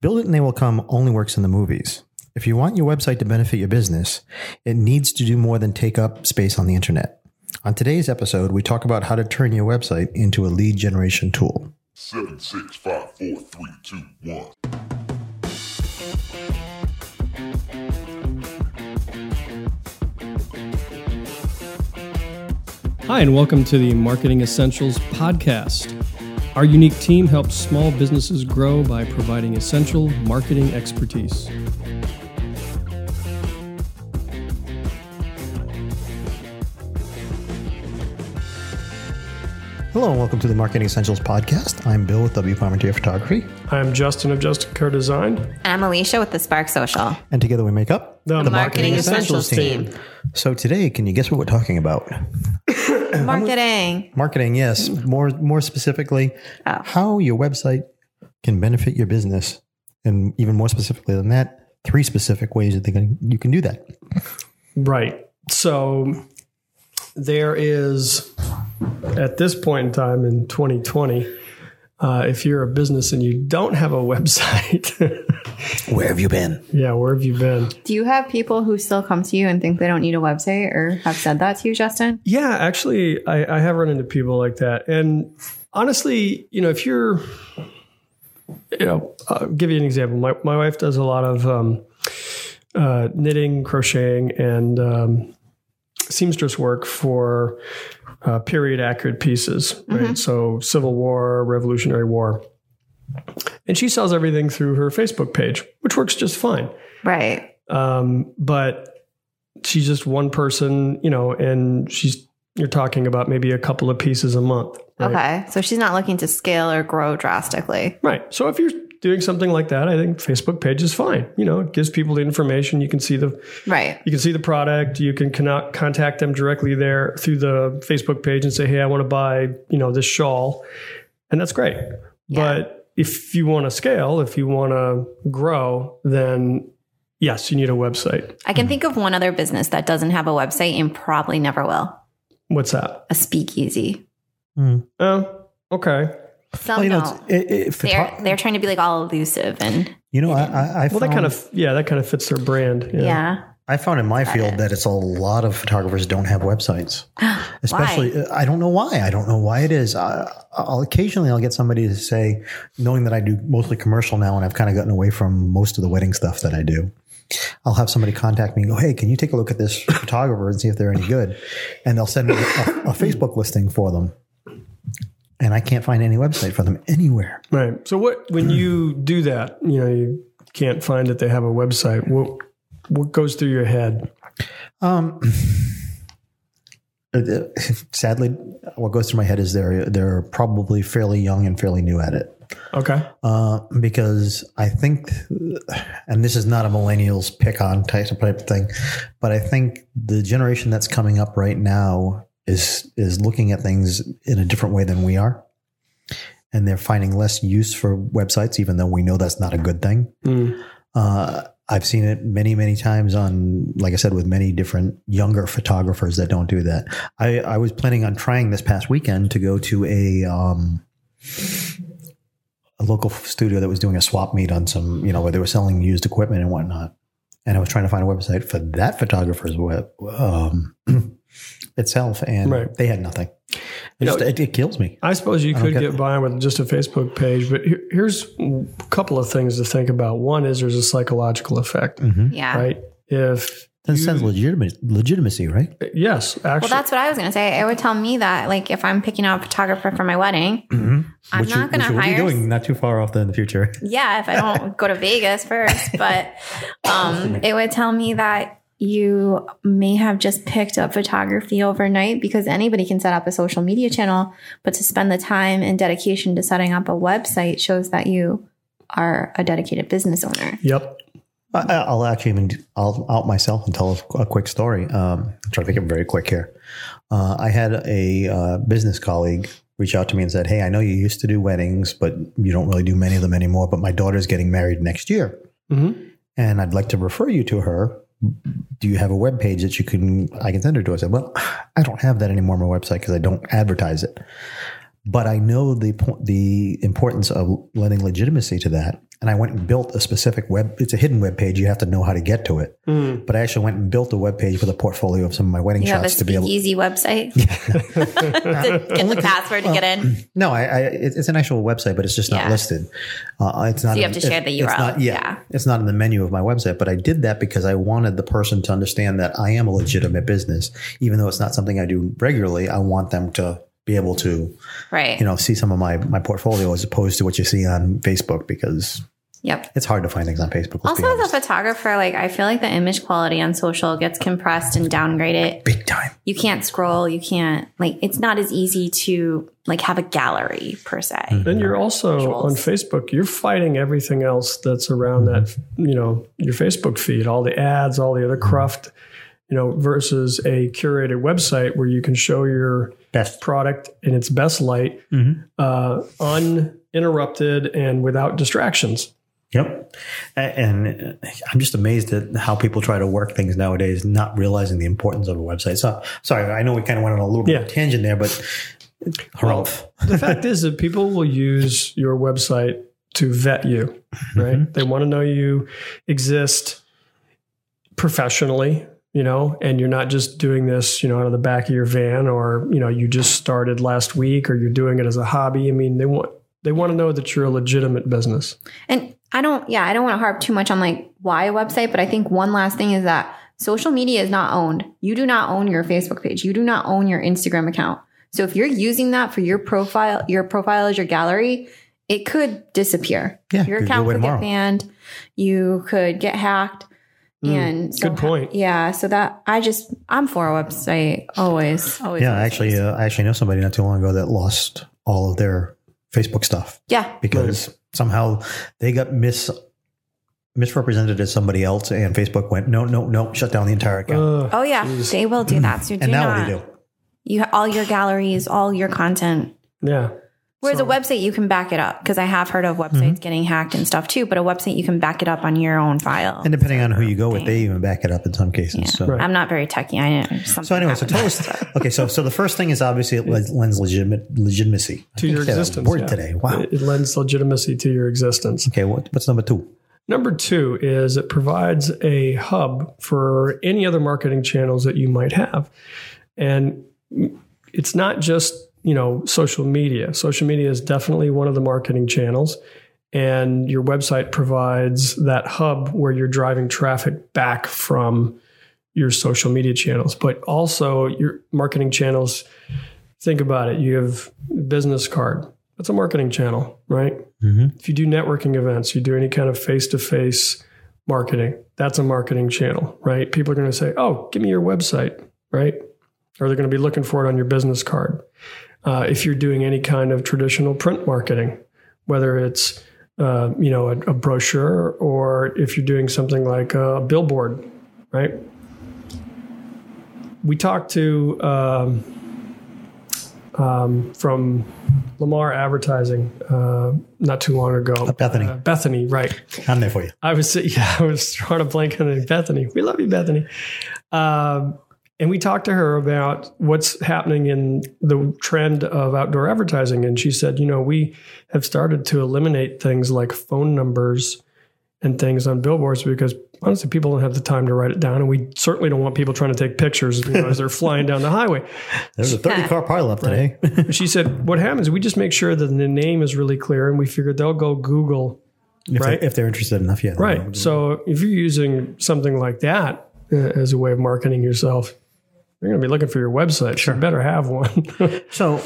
Build it and they will come only works in the movies. If you want your website to benefit your business, it needs to do more than take up space on the internet. On today's episode, we talk about how to turn your website into a lead generation tool. Seven, six, five, four, three, two, one. Hi, and welcome to the Marketing Essentials Podcast. Our unique team helps small businesses grow by providing essential marketing expertise. Hello and welcome to the Marketing Essentials Podcast. I'm Bill with W. Parmentier Photography, I'm Justin of Justin Kerr Design. I'm Alicia with the Spark Social. and together we make up. The, Marketing Essentials team. So today, can you guess what we're talking about? Marketing. Marketing, yes. More more specifically, how your website can benefit your business, and even more specifically than that, three specific ways that they can, you can do that. Right. So there is, at this point in time in 2020, uh, if you're a business and you don't have a website, Where have you been? yeah, where have you been? Do you have people who still come to you and think they don't need a website or have said that to you, Justin? Yeah, actually, I, I have run into people like that. And honestly, you know, if you're, you know, I'll give you an example. My, my wife does a lot of um, uh, knitting, crocheting, and um, seamstress work for uh, period accurate pieces, right? So Civil War, Revolutionary War. And she sells everything through her Facebook page, which works just fine. Right. Um, but she's just one person, you know, and she's you're talking about maybe a couple of pieces a month. Right? Okay. So she's not looking to scale or grow drastically. Right. So if you're doing something like that, I think Facebook page is fine. You know, it gives people the information. You can see the Right. you can see the product. You can conno- contact them directly there through the Facebook page and say, "Hey, I want to buy, you know, this shawl," and that's great. But if you want to scale, if you want to grow, then yes, you need a website. I can think of one other business that doesn't have a website and probably never will. What's that? A speakeasy. Hmm. Oh, okay. Some Well, you know, don't. it's, it, it, they're they're trying to be like all elusive and you know, I, I, I Well, found, that kind of yeah, that kind of fits their brand. Yeah. yeah. I found in my field that it's a lot of photographers don't have websites. Especially, I don't know why. I don't know why it is. I, I'll occasionally I'll get somebody to say, knowing that I do mostly commercial now, and I've kind of gotten away from most of the wedding stuff that I do. I'll have somebody contact me and go, "Hey, can you take a look at this photographer and see if they're any good?" And they'll send me a, a Facebook listing for them, and I can't find any website for them anywhere. Right. So what when you do that, you know, you can't find that they have a website. What what goes through your head? Um, sadly, what goes through my head is they're they're probably fairly young and fairly new at it. Okay. Uh, because I think, and this is not a millennials pick on type of thing, but I think the generation that's coming up right now is is looking at things in a different way than we are, and they're finding less use for websites, even though we know that's not a good thing. Mm. Uh, I've seen it many, many times on, like I said, with many different younger photographers that don't do that. I, I was planning on trying this past weekend to go to a um, a local studio that was doing a swap meet on some, you know, where they were selling used equipment and whatnot. And I was trying to find a website for that photographer's web um, itself, and Right. they had nothing. It, just, know- it, it kills me. I suppose you don't could get- get by with just a Facebook page, but here, here's a couple of things to think about. One is there's a psychological effect, Yeah. right? If That sounds legitimate, legitimacy, right? yes, actually, Well, that's what I was going to say. It would tell me that, like, if I'm picking out a photographer for my wedding, I'm which not going to we'll be hire. doing not too far off in the future. Yeah, if I don't go to Vegas first, but um, it would tell me that you may have just picked up photography overnight because anybody can set up a social media channel, but to spend the time and dedication to setting up a website shows that you are a dedicated business owner. yep. I, I'll actually even I'll out myself and tell a, a quick story. Um, I'll try to make it very quick here. Uh, I had a uh, business colleague reach out to me and said, "Hey, I know you used to do weddings, but you don't really do many of them anymore. But my daughter's getting married next year, Mhm. and I'd like to refer you to her. Do you have a web page that you can I can send her to?" I said, "Well, I don't have that anymore on my website because I don't advertise it." But I know the the importance of lending legitimacy to that. And I went and built a specific web. It's a hidden web page. You have to know how to get to it. Mm. But I actually went and built a web page with a portfolio of some of my wedding You have a shots to be able. speakeasy website to get the password to get in. No, I, I it's an actual website, but it's just not Yeah. listed. Uh, it's not. you in- have to share the it's URL. not- yeah, Yeah. it's not in the menu of my website. But I did that because I wanted the person to understand that I am a legitimate business, even though it's not something I do regularly. I want them to be able to, Right. you know, see some of my my portfolio as opposed to what you see on Facebook because Yep. it's hard to find things on Facebook. Also, as a photographer, like I feel like the image quality on social gets compressed and downgraded. big time. You can't scroll. You can't like. It's not as easy to like have a gallery per se. Mm-hmm. Then you're also on Facebook. You're fighting everything else that's around that. You know, your Facebook feed, all the ads, all the other mm-hmm. cruft. You know, versus a curated website where you can show your Best. product in its best light, mm-hmm. uh, uninterrupted and without distractions. Yep. And uh, I'm just amazed at how people try to work things nowadays, not realizing the importance of a website. So, sorry, I know we kind of went on a little bit of Yeah. a tangent there, but harumph. the fact is that people will use your website to vet you, mm-hmm. right? They want to know you exist professionally, you know, and you're not just doing this, you know, out of the back of your van or, you know, you just started last week or you're doing it as a hobby. I mean, they want they want to know that you're a legitimate business. And I don't, yeah, I don't want to harp too much on like why a website, but I think one last thing is that social media is not owned. You do not own your Facebook page. You do not own your Instagram account. So if you're using that for your profile, your profile as your gallery, it could disappear. Yeah, your account could tomorrow. get banned. You could get hacked. And so, Hmm. good point. Yeah. So that I just, I'm for a website always, always. Yeah, actually, uh, I actually know somebody not too long ago that lost all of their Facebook stuff yeah. because somehow they got mis misrepresented as somebody else, and Facebook went, no, no, no, shut down the entire account. Uh, Oh yeah. Jeez. They will do that. So do and now not, what do you do? You all your galleries, all your content. yeah. Whereas So- a website, you can back it up because I have heard of websites Mm-hmm. getting hacked and stuff too. But a website, you can back it up on your own file. And depending on who you go with, they even back it up in some cases. Yeah. So. Right. I'm not very techy. I know. So anyway, so tell us. Okay, so so the first thing is obviously it lends lends legitimate legitimacy To your existence. Word yeah. today. Wow. It, it lends legitimacy to your existence. Okay, what, what's number two? Number two is it provides a hub for any other marketing channels that you might have. And it's not just, you know, social media. Social media is definitely one of the marketing channels. And your website provides that hub where you're driving traffic back from your social media channels, but also your marketing channels. Think about it. You have business card. That's a marketing channel, right? Mm-hmm. If you do networking events, you do any kind of face to face marketing, that's a marketing channel, right? People are going to say, oh, give me your website, right? Or they're going to be looking for it on your business card. Uh, if you're doing any kind of traditional print marketing, whether it's uh, you know a, a brochure or if you're doing something like a billboard, right? We talked to um, um, from Lamar Advertising uh, not too long ago. Bethany. Uh, Bethany, right? I'm there for you. I was yeah, I was trying to blank on. Bethany. We love you, Bethany. Um, and we talked to her about what's happening in the trend of outdoor advertising, and she said, you know, we have started to eliminate things like phone numbers and things on billboards because honestly, people don't have the time to write it down, and we certainly don't want people trying to take pictures you know, as they're flying down the highway. There's a 30 car pileup today. She said, what happens we just make sure that the name is really clear, and we figure they'll go Google if, Right. they're, if they're interested enough, yeah. Right. So if you're using something like that uh, as a way of marketing yourself, you're going to be looking for your website. Sure. You better have one. So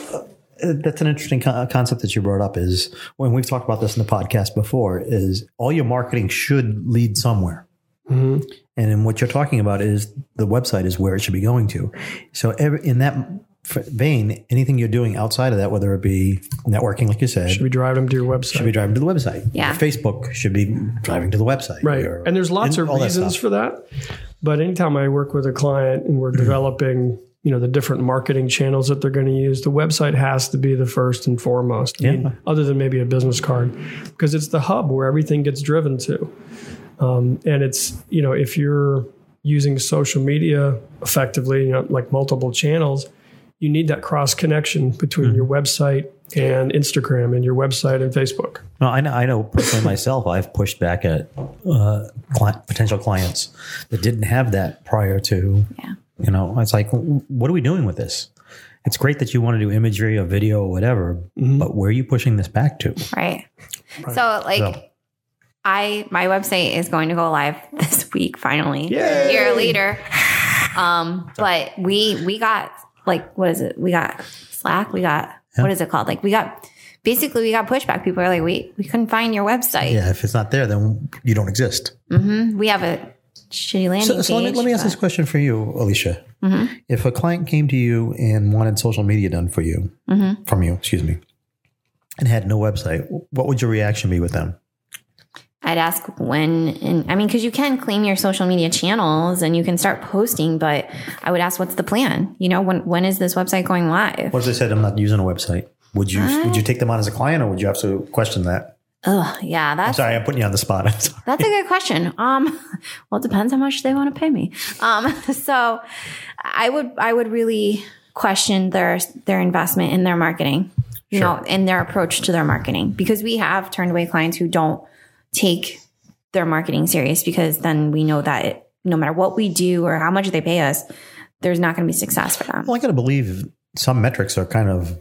uh, that's an interesting co- concept that you brought up. Is when we've talked about this in the podcast before. Is all your marketing should lead somewhere, Mhm. and then what you're talking about is the website is where it should be going to. So every, in that vein, anything you're doing outside of that, whether it be networking, like you said, Should be driving them to your website. should be driving to the website. Yeah. Facebook should be driving to the website. Right. Or- and there's lots and of all that reasons for that. But anytime I work with a client and we're developing, you know, the different marketing channels that they're going to use, the website has to be the first and foremost. I Yeah. mean, other than maybe a business card, because it's the hub where everything gets driven to. Um, and it's, you know, if you're using social media effectively, you know, like multiple channels, you need that cross connection between your website and Instagram and your website and Facebook. No, I know. I know personally myself. I've pushed back at uh, cli potential clients that didn't have that prior to. Yeah. You know, it's like, what are we doing with this? It's great that you want to do imagery or video or whatever, but where are you pushing this back to? Right. So like So- I my website is going to go live this week finally. Yay! A year later. Um, but we we got like what is it? We got Slack, we got what is it called? Like we got basically we got pushback. People are like, we we couldn't find your website. Yeah, if it's not there, then you don't exist. We have a shitty landing So, so let, me, page. let me ask this question for you, Alicia. Mm-hmm. If a client came to you and wanted social media done for you, Mm-hmm. from you, excuse me, and had no website, what would your reaction be with them? I'd ask when, and I mean, because you can claim your social media channels and you can start posting, but I would ask, what's the plan? You know, when when is this website going live? What if they said, "I'm not using a website"? Would you would you take them on as a client, or would you have to question that? Oh yeah, that's Sorry, I'm putting you on the spot. I'm. That's a good question. Um, well, it depends how much they want to pay me. Um, so I would, I would really question their, their investment in their marketing, you Sure. know, in their approach to their marketing, because we have turned away clients who don't take their marketing serious because then we know that it, no matter what we do or how much they pay us, there's not going to be success for them. Well, I got to believe some metrics are kind of.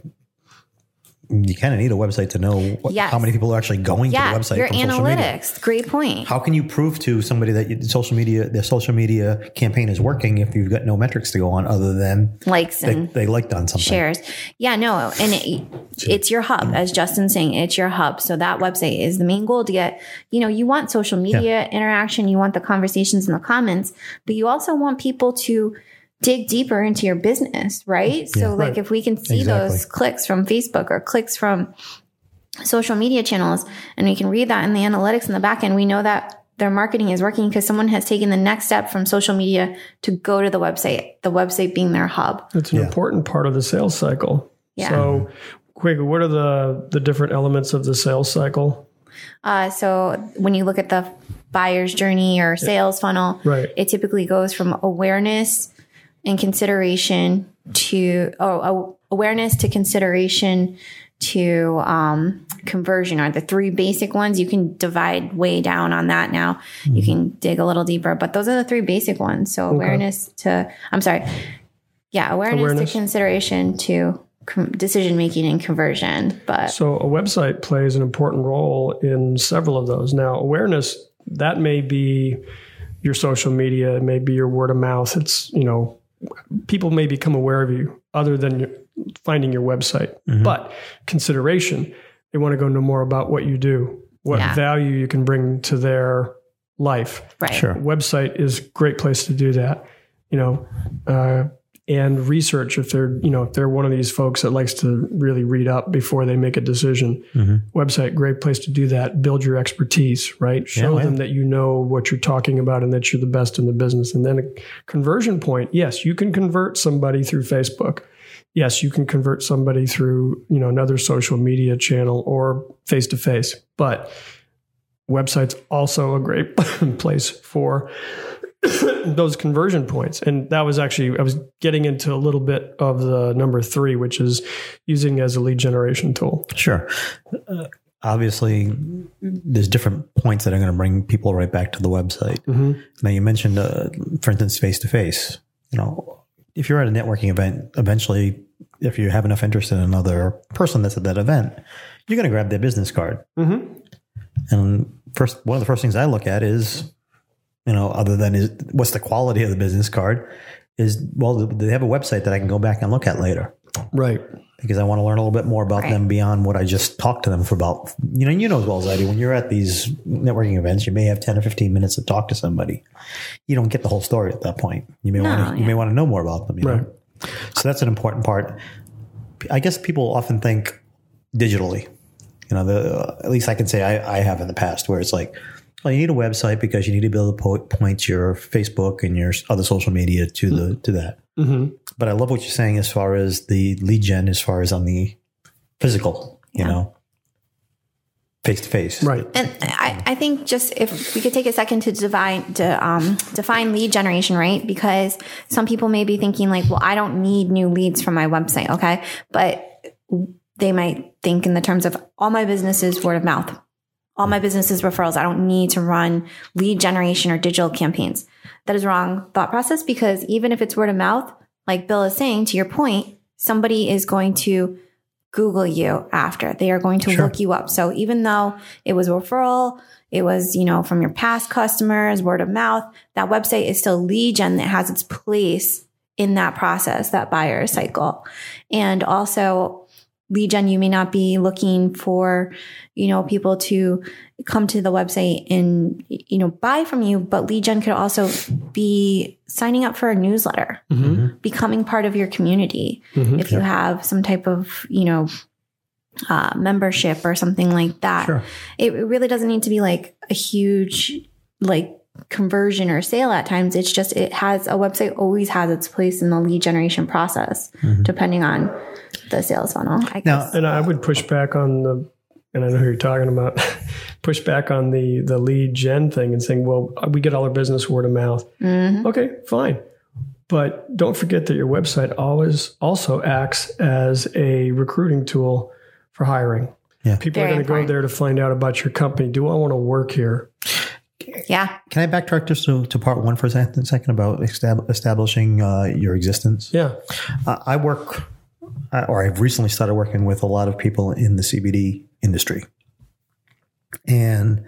You kind of need a website to know what, Yes. how many people are actually going Yeah, to the website your from social media. analytics. Great point. How can you prove to somebody that you, social media, their social media campaign is working if you've got no metrics to go on other than Likes they, and they liked on something? shares. Yeah, no, and it, it's your hub, as Justin's saying, it's your hub. So that website is the main goal to get, you know, you want social media interaction, you want the conversations in the comments, but you also want people to dig deeper into your business, right? So like Right. if we can see Exactly. those clicks from Facebook or clicks from social media channels and we can read that in the analytics in the back end, we know that their marketing is working because someone has taken the next step from social media to go to the website, the website being their hub. It's an Yeah. important part of the sales cycle. Yeah. So, quick, what are the the different elements of the sales cycle? Uh, so when you look at the buyer's journey or sales funnel, Right. it typically goes from awareness and consideration to oh, a- awareness to consideration to um, conversion are the three basic ones. You can divide way down on that now. You can dig a little deeper, but those are the three basic ones. So awareness to I'm sorry, yeah, awareness, Awareness. to consideration to com- decision making and conversion. But So, a website plays an important role in several of those. Now, awareness that may be your social media, it may be your word of mouth. It's you know, people may become aware of you other than your, finding your website. But consideration, they want to go know more about what you do, what Yeah. value you can bring to their life. right, Sure. website is a great place to do that you know uh, and research if they're you know if they're one of these folks that likes to really read up before they make a decision. Mm-hmm. Website great place to do that. Build your expertise right? Show yeah. them that you know what you're talking about and that you're the best in the business. And then a conversion point yes you can convert somebody through facebook. Yes you can convert somebody through you know another social media channel or face to face but website's also a great place for those conversion points. And that was actually, I was getting into a little bit of the number three, which is using as a lead generation tool. Sure. Uh, obviously, there's different points that are going to bring people right back to the website. Now, you mentioned, uh, for instance, face to face. You know, if you're at a networking event, eventually, if you have enough interest in another person that's at that event, you're going to grab their business card. And first, one of the first things I look at is, you know, other than is what's the quality of the business card, is well, they have a website that I can go back and look at later? Right. because I want to learn a little bit more about Right. them beyond what I just talked to them for about. You know, you know as well as I do. When you're at these networking events, you may have ten or fifteen minutes to talk to somebody. You don't get the whole story at that point. You may No, want to. You may want to know more about them. You Right. know? So that's an important part. I guess people often think digitally. You know, the at least I can say I, I have in the past where it's like, well, you need a website because you need to be able to po- point your Facebook and your other social media to the to that. hmm But I love what you're saying as far as the lead gen, as far as on the physical, you know. face to face. Right. And I, I think just if we could take a second to divine to um, define lead generation, right? Because some people may be thinking like, well, I don't need new leads from my website, okay? But they might think in the terms of all my business is word of mouth, all my business is referrals. I don't need to run lead generation or digital campaigns. That is wrong thought process because even if it's word of mouth, like Bill is saying, to your point, somebody is going to Google you after. They are going to Sure. look you up. So even though it was referral, it was, you know, from your past customers, word of mouth, that website is still lead gen that has its place in that process, that buyer cycle. And also lead gen, you may not be looking for, you know, people to come to the website and, you know, buy from you, but lead gen could also be signing up for a newsletter mm-hmm. becoming part of your community. Mm-hmm. If you have some type of, you know, uh, membership or something like that, Sure. it it really doesn't need to be like a huge, like, conversion or sale at times. It's just, it has a website always has its place in the lead generation process, mm-hmm. depending on the sales funnel. I Now- guess. And I would push back on the, and I know who you're talking about, push back on the the lead gen thing and saying, well, we get all our business word of mouth. Okay, fine. But don't forget that your website always also acts as a recruiting tool for hiring. Yeah. People Very are going to go there to find out about your company. Do I want to work here? yeah. Can I backtrack just to, to part one for a second, second about establishing uh, your existence? Yeah. Uh, I work, uh, or I've recently started working with a lot of people in the CBD industry. And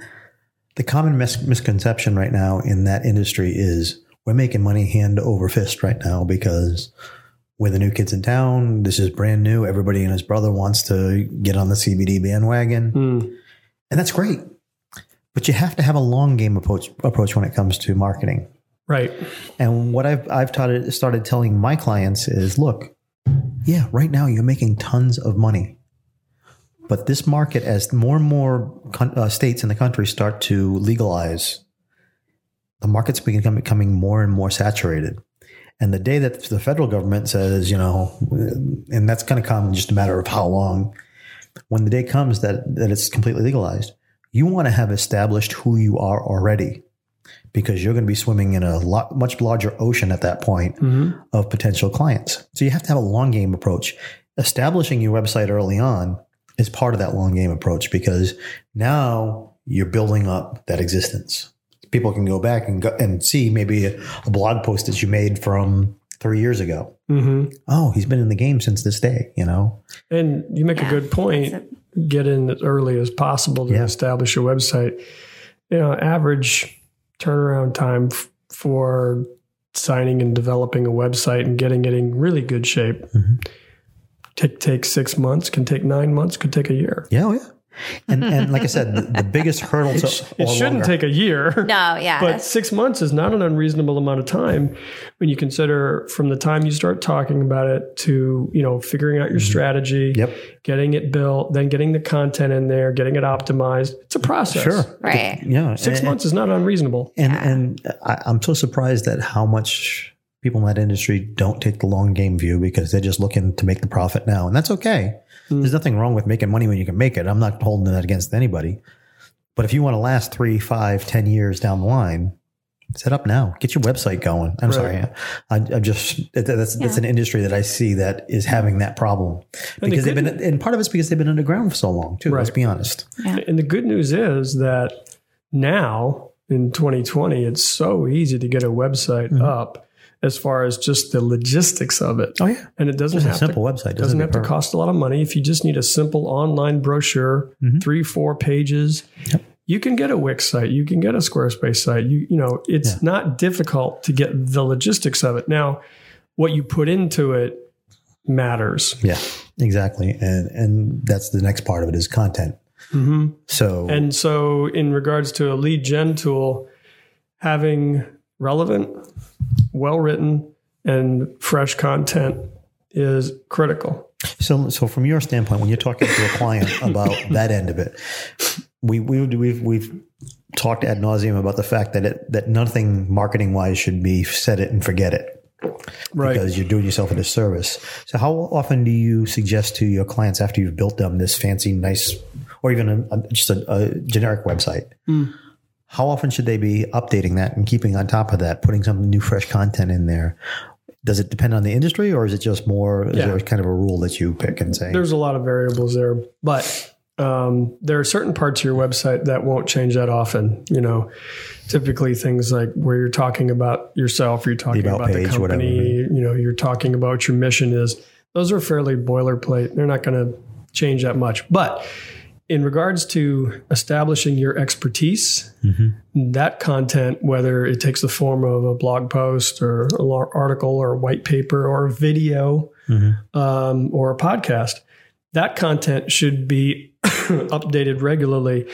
the common mis- misconception right now in that industry is we're making money hand over fist right now because we're the new kids in town. This is brand new. Everybody and his brother wants to get on the CBD bandwagon. Mm. And that's great. But you have to have a long game approach, approach when it comes to marketing. Right. And what I've I've taught, started telling my clients is, look, yeah, right now you're making tons of money, but this market, as more and more con- uh, states in the country start to legalize, the market's becoming becoming more and more saturated. And the day that the federal government says, you know, and that's going to come in just a matter of how long, when the day comes that that it's completely legalized, you want to have established who you are already because you're going to be swimming in a lot, much larger ocean at that point of potential clients. So you have to have a long game approach. Establishing your website early on is part of that long game approach because now you're building up that existence. People can go back and go and see maybe a, a blog post that you made from three years ago. hmm Oh, he's been in the game since this day, you know? And you make Yeah, a good point. that's Get in as early as possible to Yeah. establish your website. You know, average turnaround time f- for signing and developing a website and getting it in really good shape. Mm-hmm. Take take six months, can take nine months, could take a year. Yeah, oh, yeah. And, and like I said, the, the biggest hurdle to It or shouldn't longer- take a year. No, yeah. But six months is not an unreasonable amount of time when you consider from the time you start talking about it to you know figuring out your strategy, Mm-hmm. Yep. getting it built, then getting the content in there, getting it optimized. It's a process. Sure. right. Yeah. Six and- months is not unreasonable. And and I, I'm so surprised at how much people in that industry don't take the long game view because they're just looking to make the profit now, and that's okay. There's nothing wrong with making money when you can make it. I'm not holding that against anybody. But if you want to last three, five, ten years down the line, set up now. Get your website going. I'm Right. sorry, I, I'm just that- that's that's an industry that I see that is having that problem And the because they've been and part of it's because they've been underground for so long too. Let's be honest. And the good news is that now in 2020, it's so easy to get a website Mm-hmm. up as far as just the logistics of it. Oh yeah, And it doesn't just a have simple to, website doesn't have to cost a lot of money. If you just need a simple online brochure, Mm-hmm. three, four pages, you can get a Wix site, you can get a Squarespace site. You you know, it's not difficult to get the logistics of it. Now, what you put into it matters. Yeah, exactly. And and that's the next part of it is content. So And so, in regards to a lead gen tool, having relevant, well written, and fresh content is critical. so so from your standpoint, when you're talking to a client about that end of it, we we we've we've talked ad nauseum about the fact that it that nothing marketing wise should be set it and forget it. Right. Because you're doing yourself a disservice. So, how often do you suggest to your clients after you've built them this fancy, nice or even a, a- just a, a generic website. Hmm. How often should they be updating that and keeping on top of that, putting some new, fresh content in there? Does it depend on the industry, or is it just more? Is Yeah. there kind of a rule that you pick and say? There's a lot of variables there, but um, there are certain parts of your website that won't change that often. You know, typically things like where you're talking about yourself, you're talking about about, the company, whatever. you know, you're talking about what your mission is. Those are fairly boilerplate. They're not going to change that much. But in regards to establishing your expertise, mm-hmm. that content, whether it takes the form of a blog post or an article or a white paper or a video mm-hmm. um, or a podcast, that content should be updated regularly.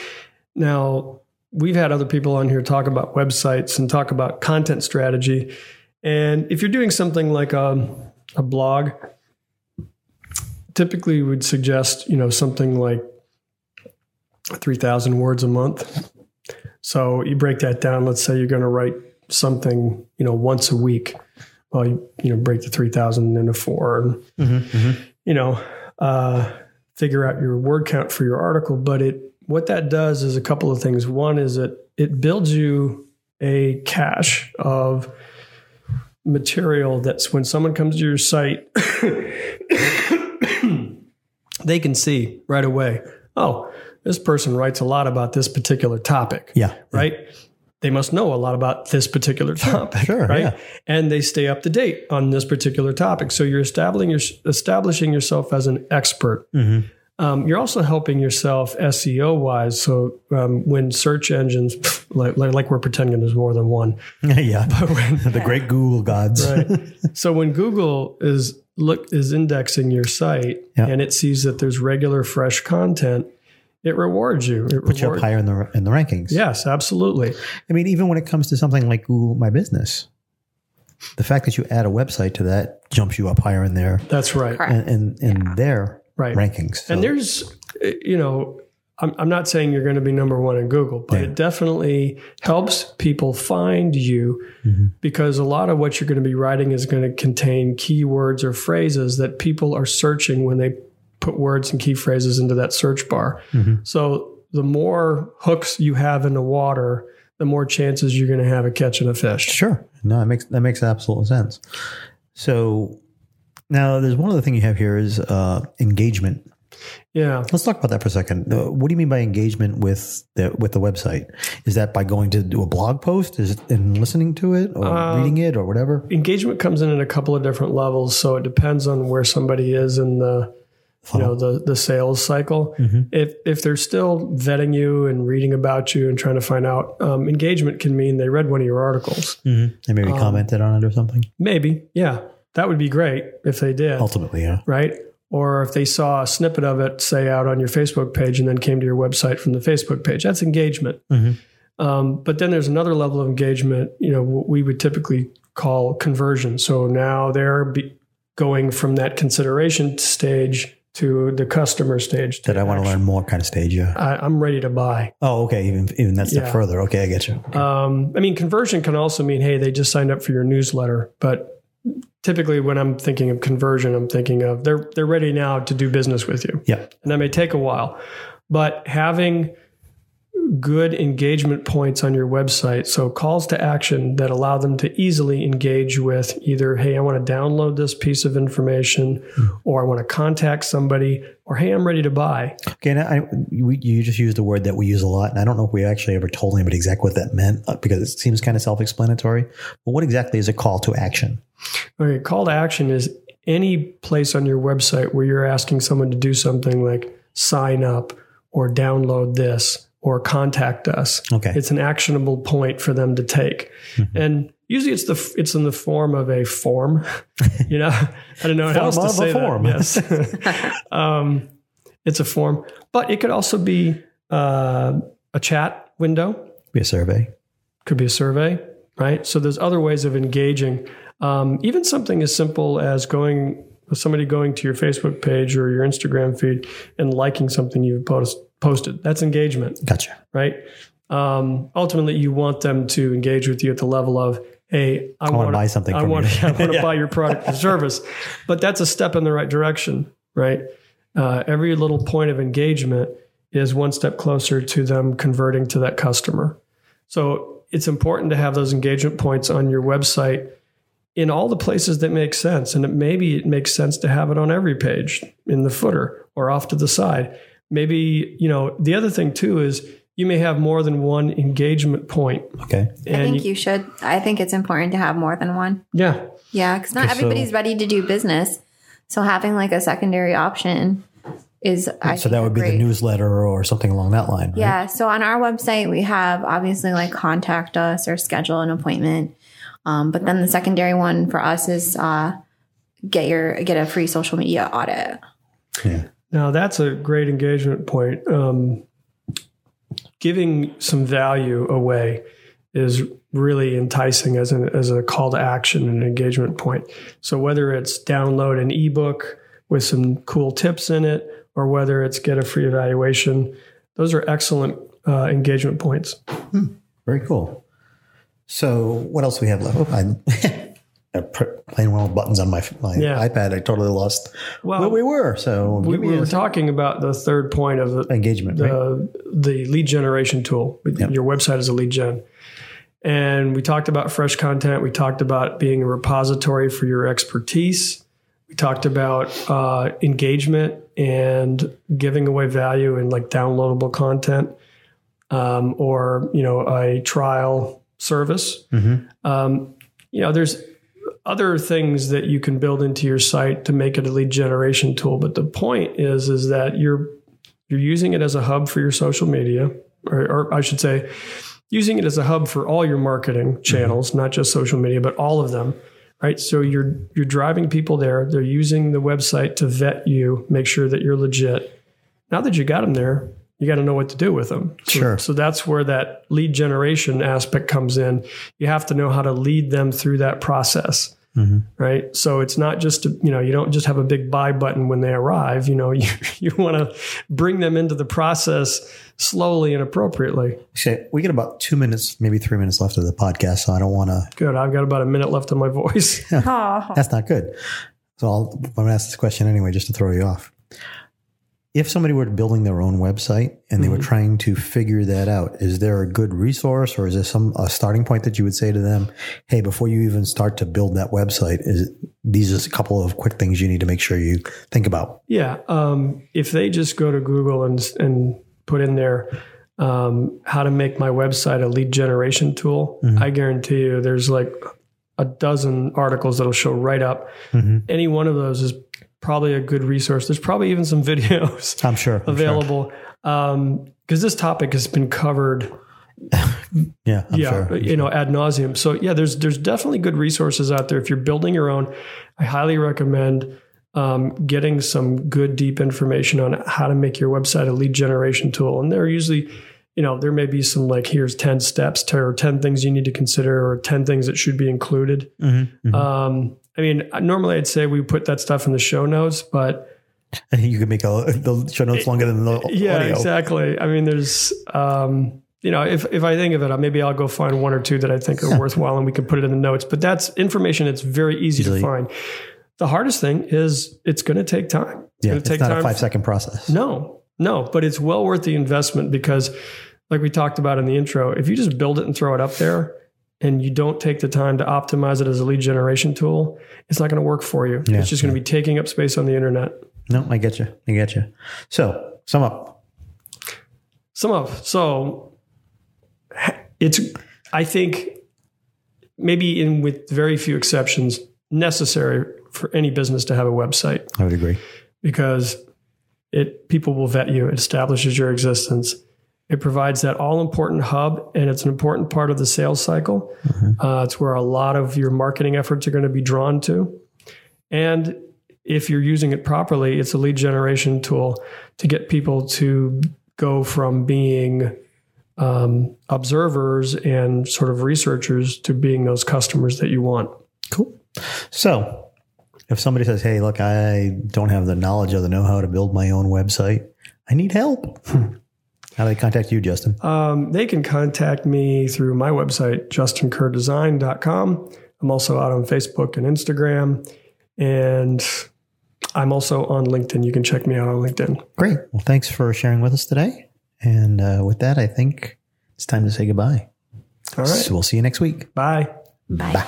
Now, we've had other people on here talk about websites and talk about content strategy. And if you're doing something like a, a blog, typically would suggest, you know, something like 3,000 words a month. So you break that down. Let's say you're going to write something, you know, once a week. Well, you, you know, break the 3,000 into four and, you know, uh, figure out your word count for your article. But it, what that does is a couple of things. One is it, it builds you a cache of material that's when someone comes to your site, they can see right away, oh, this person writes a lot about this particular topic. yeah, Right? They must know a lot about this particular topic. sure, Right. yeah. And they stay up to date on this particular topic. So you're establishing, your, establishing yourself as an expert. Mm-hmm. Um, you're also helping yourself SEO wise. So um, when search engines, like, like, like we're pretending there's more than one, yeah. the great Google gods. right? so when Google is look is indexing your site Yeah. and it sees that there's regular fresh content, it rewards you. It Put you up higher in the in the rankings. Yes, absolutely. I mean, even when it comes to something like Google My Business, the fact that you add a website to that jumps you up higher in there. That's right. And in, in, in their Right. rankings. So, And there's, you know, I'm, I'm not saying you're going to be number one in Google, but Yeah. it definitely helps people find you Mm-hmm. because a lot of what you're going to be writing is going to contain keywords or phrases that people are searching when they put words and key phrases into that search bar. Mm-hmm. So the more hooks you have in the water, the more chances you're going to have of catching a fish. Sure. No, that makes that makes absolute sense. So now there's one other thing you have here is uh, engagement. Yeah. Let's talk about that for a second. Uh, what do you mean by engagement with the with the website? Is that by going to do a blog post? Is it in listening to it or Um, reading it or whatever? engagement comes in at a couple of different levels so it depends on where somebody is in the you know the the sales cycle. If if they're still vetting you and reading about you and trying to find out um, engagement can mean they read one of your articles. Mm-hmm. And maybe um, commented on it or something. maybe yeah. That would be great if they did. Ultimately, yeah. right? Or if they saw a snippet of it say out on your facebook page and then came to your website from the facebook page. That's engagement. Um, but then there's another level of engagement you know what we would typically call conversion. So now they're be going from that consideration stage to the customer stage That I want to learn more kind of stage. Yeah. I, i'm ready to buy Oh, okay. Even even that step Yeah. further. Okay, I get you. um, i mean conversion can also mean hey they just signed up for your newsletter but typically when i'm thinking of conversion i'm thinking of they're they're ready now to do business with you Yeah. and that may take a while. But having good engagement points on your website, so calls to action that allow them to easily engage with either, hey, I want to download this piece of information, or I want to contact somebody, or hey, I'm ready to buy. Okay, and I, we, you just used a word that we use a lot, and I don't know if we actually ever told anybody exactly what that meant uh, because it seems kind of self-explanatory. But what exactly is a call to action? Okay, call to action is any place on your website where you're asking someone to do something like sign up or download this or contact us. Okay. It's an actionable point for them to take. And usually it's the it's in the form of a form. you know, I don't know how else to Form of a say form. that. Yes. um, it's a form, but it could also be uh, a chat window Be a survey. could be a survey, right? So there's other ways of engaging. Um, even something as simple as going with somebody going to your Facebook page or your Instagram feed and liking something you've post, posted. That's engagement, Gotcha. right? Um, ultimately, you want them to engage with you at the level of, "Hey, I, wanna buy something I want. I want to Yeah. buy your product or service." But that's a step in the right direction, right? Uh, every little point of engagement is one step closer to them converting to that customer. So it's important to have those engagement points on your website in all the places that make sense. And it, maybe it makes sense to have it on every page in the footer or off to the side. Maybe, you know, the other thing too is you may have more than one engagement point. Okay. I think you, should. I think it's important to have more than one. Yeah. Yeah, because not Okay, so- everybody's ready to do business. So having like a secondary option is I so that would be great. the newsletter or something along that line. right? Yeah. So on our website, we have obviously like contact us or schedule an appointment. Um, but then the secondary one for us is uh, get your get a free social media audit. Yeah. Now that's a great engagement point. Um, giving some value away is really enticing as an as a call to action and engagement point. So whether it's download an ebook with some cool tips in it, or whether it's get a free evaluation, those are excellent uh, engagement points. Very cool. So what else do we have left? Pr- playing around with buttons on my, my Yeah. iPad. I totally lost Well, where we were. So we, we were talking about the third point of the, engagement, right? the the lead generation tool. Your website is a lead gen. And we talked about fresh content. We talked about being a repository for your expertise. We talked about uh, engagement and giving away value in like downloadable content um, or you know a trial service. Um, you know, there's other things that you can build into your site to make it a lead generation tool. But the point is, is that you're you're using it as a hub for your social media, or, or I should say, using it as a hub for all your marketing mm-hmm. channels, not just social media, but all of them. Right. So you're you're driving people there. They're using the website to vet you, make sure that you're legit. Now that you got them there, you got to know what to do with them. So, Sure. So that's where that lead generation aspect comes in. You have to know how to lead them through that process mm-hmm. right? So it's not just you know you don't just have a big buy button when they arrive. You know you you want to bring them into the process slowly and appropriately. Okay, we get about two minutes, maybe three minutes left of the podcast, so I don't want to. Good. I've got about a minute left on my voice. That's not good. So I'll, I'm going to ask this question anyway, just to throw you off. If somebody were building their own website and they were trying to figure that out, is there a good resource or is there some a starting point that you would say to them, "Hey, before you even start to build that website, is these are a couple of quick things you need to make sure you think about." yeah. Um, if they just go to Google and and put in there um, how to make my website a lead generation tool, I guarantee you there's like a dozen articles that'll show right up. Any one of those is probably a good resource. There's probably even some videos. I'm sure. I'm sure. available because this topic has been covered Yeah, I'm yeah sure. you know ad nauseum so yeah there's there's definitely good resources out there if you're building your own i highly recommend um, getting some good deep information on how to make your website a lead generation tool and they're usually you know there may be some like here's 10 steps to, or 10 things you need to consider or 10 things that should be included Mm-hmm, um, i mean normally i'd say we put that stuff in the show notes but you could make a, the show notes longer than the yeah audio. exactly i mean there's um you know if, if i think of it maybe i'll go find one or two that i think are worthwhile and we can put it in the notes but that's information that's very easy Easily. to find the hardest thing is it's going to take time it's Yeah, it's take not a five second process. no no but it's well worth the investment because like we talked about in the intro if you just build it and throw it up there and you don't take the time to optimize it as a lead generation tool it's not going to work for you Yeah, it's just going to be taking up space on the internet No, I get you. I get you. So, sum up. Sum up. so it's i think maybe in with very few exceptions necessary for any business to have a website I would agree. because it people will vet you it establishes your existence it provides that all important hub and it's an important part of the sales cycle uh, it's where a lot of your marketing efforts are going to be drawn to and if you're using it properly it's a lead generation tool to get people to go from being um, observers and sort of researchers to being those customers that you want Cool. So, if somebody says, "Hey, look, I don't have the knowledge or the know-how to build my own website. I need help." How do they contact you, Justin? Um, they can contact me through my website, justinkerrdesign.com. I'm also out on Facebook and Instagram. And I'm also on LinkedIn. You can check me out on LinkedIn. Great. Well, thanks for sharing with us today. And uh, with that, I think it's time to say goodbye. All right. So we'll see you next week. Bye. Bye.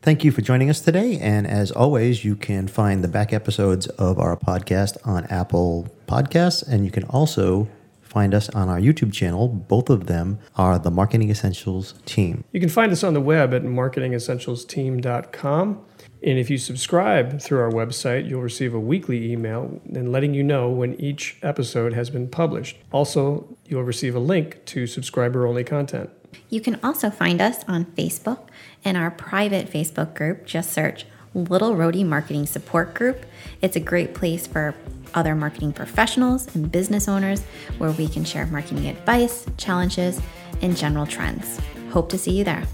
Thank you for joining us today. And as always, you can find the back episodes of our podcast on Apple Podcasts. And you can also find us on our YouTube channel. Both of them are the Marketing Essentials team. You can find us on the web at marketingessentialsteam.com. And if you subscribe through our website, you'll receive a weekly email and letting you know when each episode has been published. Also, you'll receive a link to subscriber only content. You can also find us on Facebook and our private Facebook group. Just search Little Rhody Marketing Support Group. It's a great place for other marketing professionals and business owners where we can share marketing advice, challenges, and general trends. Hope to see you there.